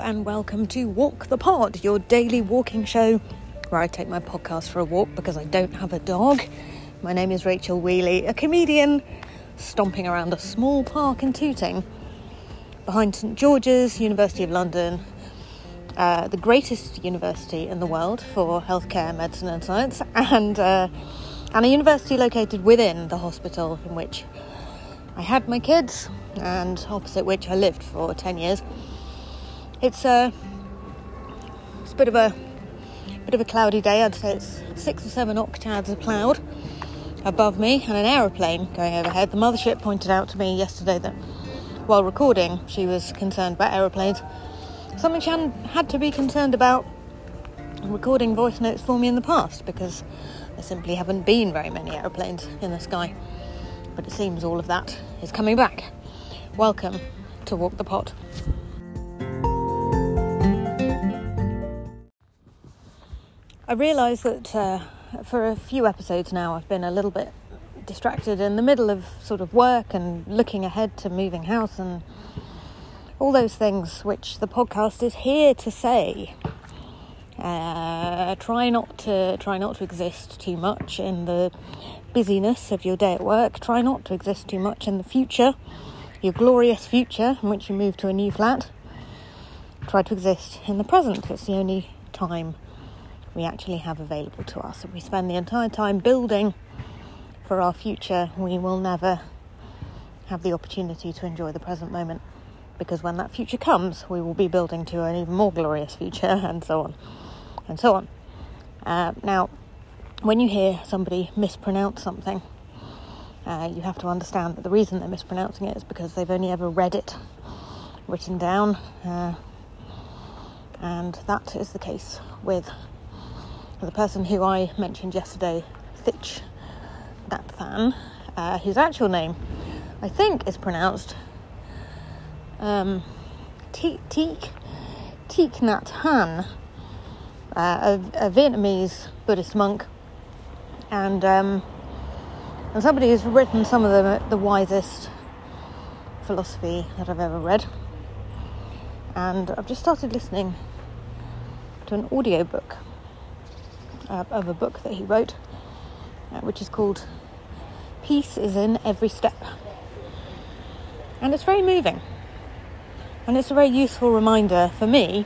And welcome to Walk the Pod, your daily walking show where I take my podcast for a walk because I don't have a dog. My name is Rachel Wheeley, a comedian stomping around a small park in Tooting behind St George's, University of London, uh, the greatest university in the world for healthcare, medicine, and science, and, uh, and a university located within the hospital in which I had my kids and opposite which I lived for 10 years. It's a, it's a bit of a bit of a cloudy day. I'd say it's six or seven octaves of cloud above me and an aeroplane going overhead. The mothership pointed out to me yesterday that while recording, she was concerned about aeroplanes. Something she had to be concerned about recording voice notes for me in the past because there simply haven't been very many aeroplanes in the sky. But it seems all of that is coming back. Welcome to Walk the Pod. I realise that uh, for a few episodes now I've been a little bit distracted in the middle of sort of work and looking ahead to moving house and all those things which the podcast is here to say. Uh, try not to try not to exist too much in the busyness of your day at work. Try not to exist too much in the future, your glorious future in which you move to a new flat. Try to exist in the present. It's the only time we actually have available to us. If we spend the entire time building for our future, we will never have the opportunity to enjoy the present moment because when that future comes, we will be building to an even more glorious future, and so on, and so on. Uh, now, when you hear somebody mispronounce something, uh, you have to understand that the reason they're mispronouncing it is because they've only ever read it written down, uh, and that is the case with the person who I mentioned yesterday, Thich Nhat Hanh, uh, his actual name, I think, is pronounced um, Thich Nhat Hanh, uh, a, a, Vietnamese Buddhist monk, and um, and somebody who's written some of the the wisest philosophy that I've ever read. And I've just started listening to an audiobook uh, of a book that he wrote, uh, which is called Peace is in Every Step. And it's very moving. And it's a very useful reminder for me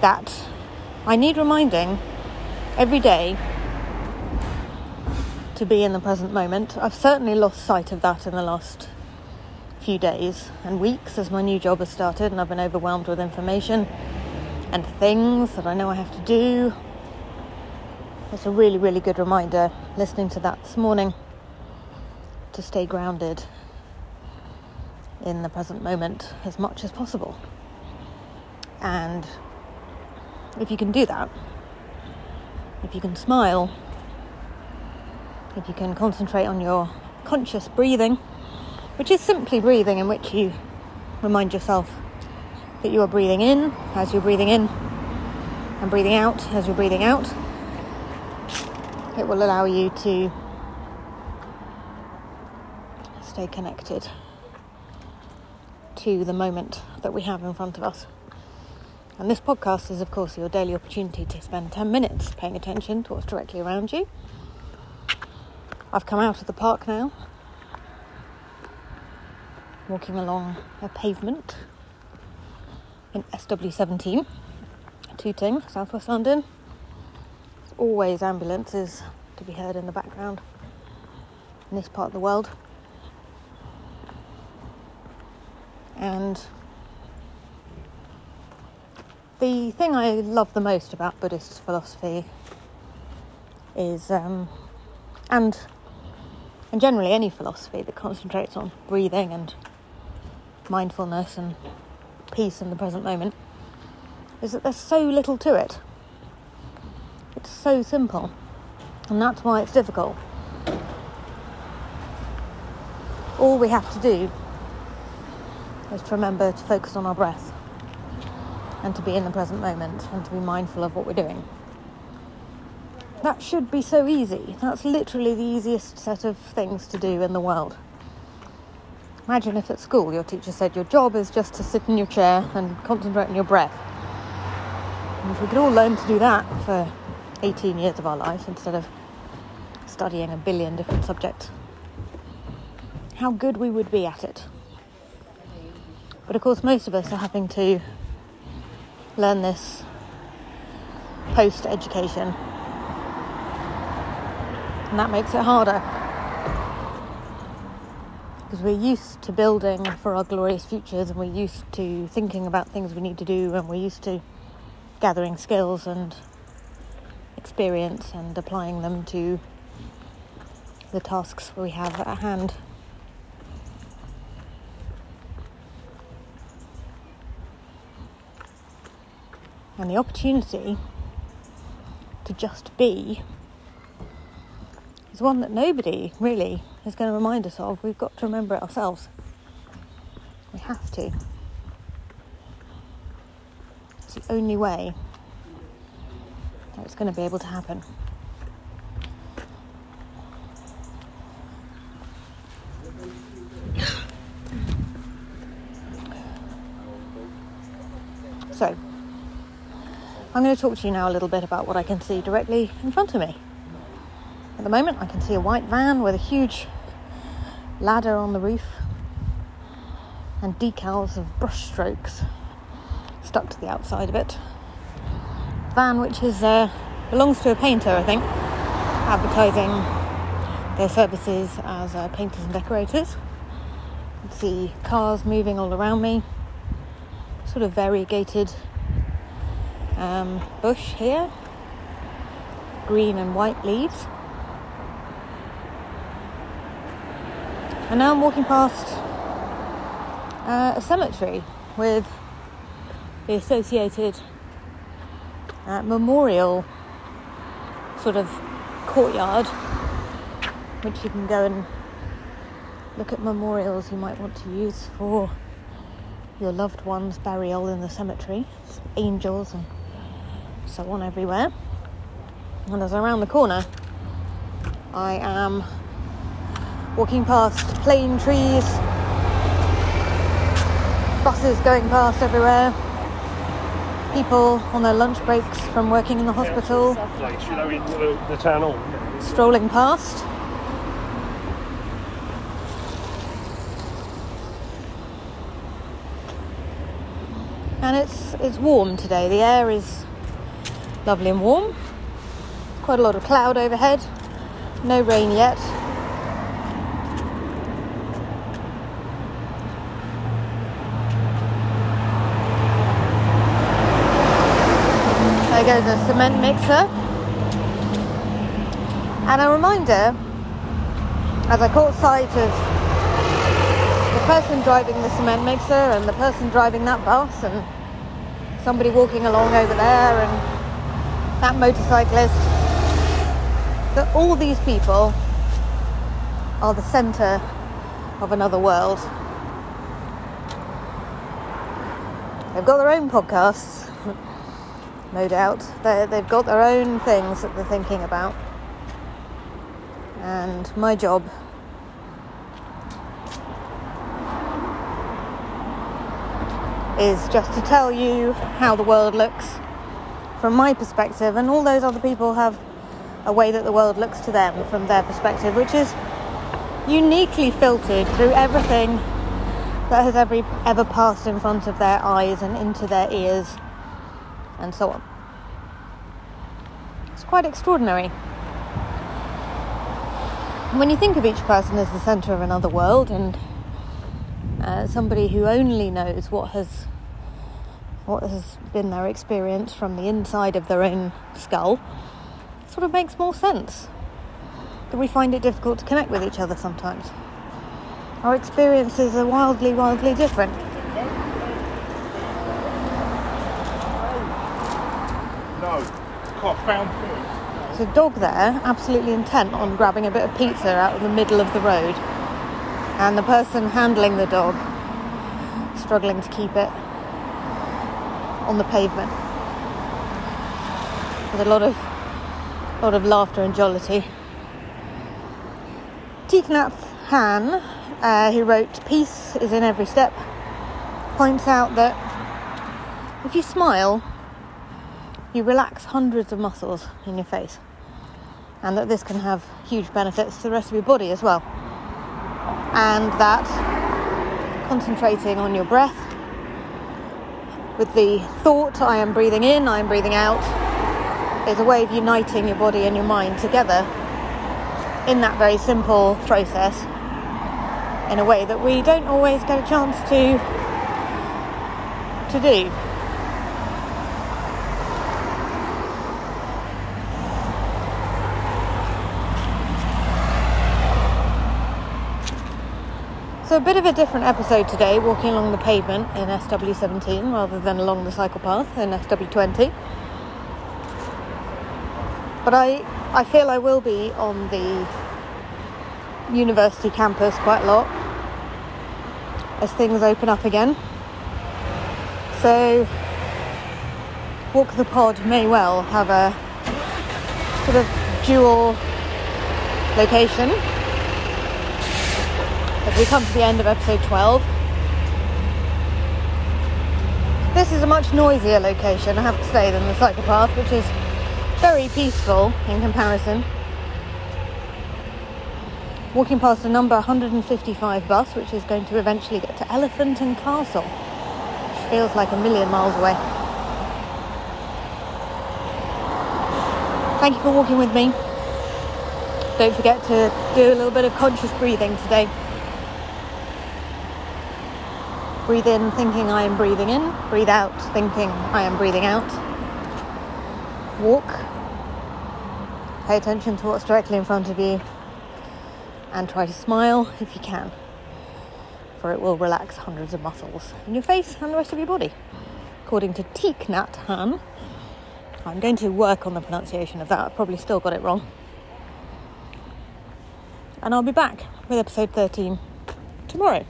that I need reminding every day to be in the present moment. I've certainly lost sight of that in the last few days and weeks as my new job has started and I've been overwhelmed with information and things that I know I have to do it's a really, really good reminder listening to that this morning to stay grounded in the present moment as much as possible. And if you can do that, if you can smile, if you can concentrate on your conscious breathing, which is simply breathing in which you remind yourself that you are breathing in as you're breathing in and breathing out as you're breathing out it will allow you to stay connected to the moment that we have in front of us. And this podcast is, of course, your daily opportunity to spend 10 minutes paying attention to what's directly around you. I've come out of the park now, walking along a pavement in SW17, Tooting, southwest London always ambulances to be heard in the background in this part of the world. And the thing I love the most about Buddhist philosophy is, um, and and generally any philosophy that concentrates on breathing and mindfulness and peace in the present moment, is that there's so little to it. So simple, and that's why it's difficult. All we have to do is to remember to focus on our breath and to be in the present moment and to be mindful of what we're doing. That should be so easy. That's literally the easiest set of things to do in the world. Imagine if at school your teacher said your job is just to sit in your chair and concentrate on your breath. And if we could all learn to do that for 18 years of our life instead of studying a billion different subjects, how good we would be at it. But of course, most of us are having to learn this post education, and that makes it harder. Because we're used to building for our glorious futures and we're used to thinking about things we need to do and we're used to gathering skills and experience and applying them to the tasks we have at hand. And the opportunity to just be is one that nobody really is going to remind us of. We've got to remember it ourselves. We have to. It's the only way it's going to be able to happen. So, I'm going to talk to you now a little bit about what I can see directly in front of me. At the moment, I can see a white van with a huge ladder on the roof and decals of brushstrokes stuck to the outside of it. Van, which is uh, belongs to a painter, I think, advertising their services as uh, painters and decorators. See cars moving all around me, sort of variegated um, bush here, green and white leaves. And now I'm walking past uh, a cemetery with the associated uh, memorial sort of courtyard, which you can go and look at memorials you might want to use for your loved one's burial in the cemetery. Angels and so on everywhere. And as around the corner, I am walking past plane trees, buses going past everywhere, people on their lunch breaks from working in the hospital, strolling past. And it's it's warm today. The air is lovely and warm. Quite a lot of cloud overhead. No rain yet. There goes a cement mixer. And a reminder, as I caught sight of the person driving the cement mixer and the person driving that bus and somebody walking along over there and that motorcyclist, that all these people are the centre of another world. They've got their own podcasts, no doubt. they they've got their own things that they're thinking about. And my job is just to tell you how the world looks from my perspective, and all those other people have a way that the world looks to them from their perspective, which is uniquely filtered through everything that has ever, ever passed in front of their eyes and into their ears, and so on. It's quite extraordinary. When you think of each person as the centre of another world and uh, somebody who only knows what has what has been their experience from the inside of their own skull, sort of makes more sense. That we find it difficult to connect with each other sometimes. Our experiences are wildly, wildly different. No, can't found food. There's a dog there, absolutely intent on grabbing a bit of pizza out of the middle of the road, and the person handling the dog struggling to keep it on the pavement with a lot of lot of laughter and jollity. Thich Nhat uh, who wrote Peace is in Every Step, points out that if you smile, you relax hundreds of muscles in your face, and that this can have huge benefits to the rest of your body as well. And that concentrating on your breath with the thought, I am breathing in, I am breathing out, is a way of uniting your body and your mind together in that very simple process in a way that we don't always get a chance to to do. So, a bit of a different episode today, walking along the pavement in SW17 rather than along the cycle path in SW20. But I, I feel I will be on the university campus quite a lot as things open up again. So, Walk the Pod may well have a sort of dual location as we come to the end of episode 12. This is a much noisier location, I have to say, than the cycle path, which is very peaceful in comparison. Walking past a number 155 bus, which is going to eventually get to Elephant and Castle, which feels like a million miles away. Thank you for walking with me. Don't forget to do a little bit of conscious breathing today. Breathe in thinking I am breathing in, breathe out thinking I am breathing out. Walk Pay attention to what's directly in front of you and try to smile if you can, for it will relax hundreds of muscles in your face and the rest of your body. According to Thich Nhat Hanh, I'm going to work on the pronunciation of that, I've probably still got it wrong. And I'll be back with episode 13 tomorrow.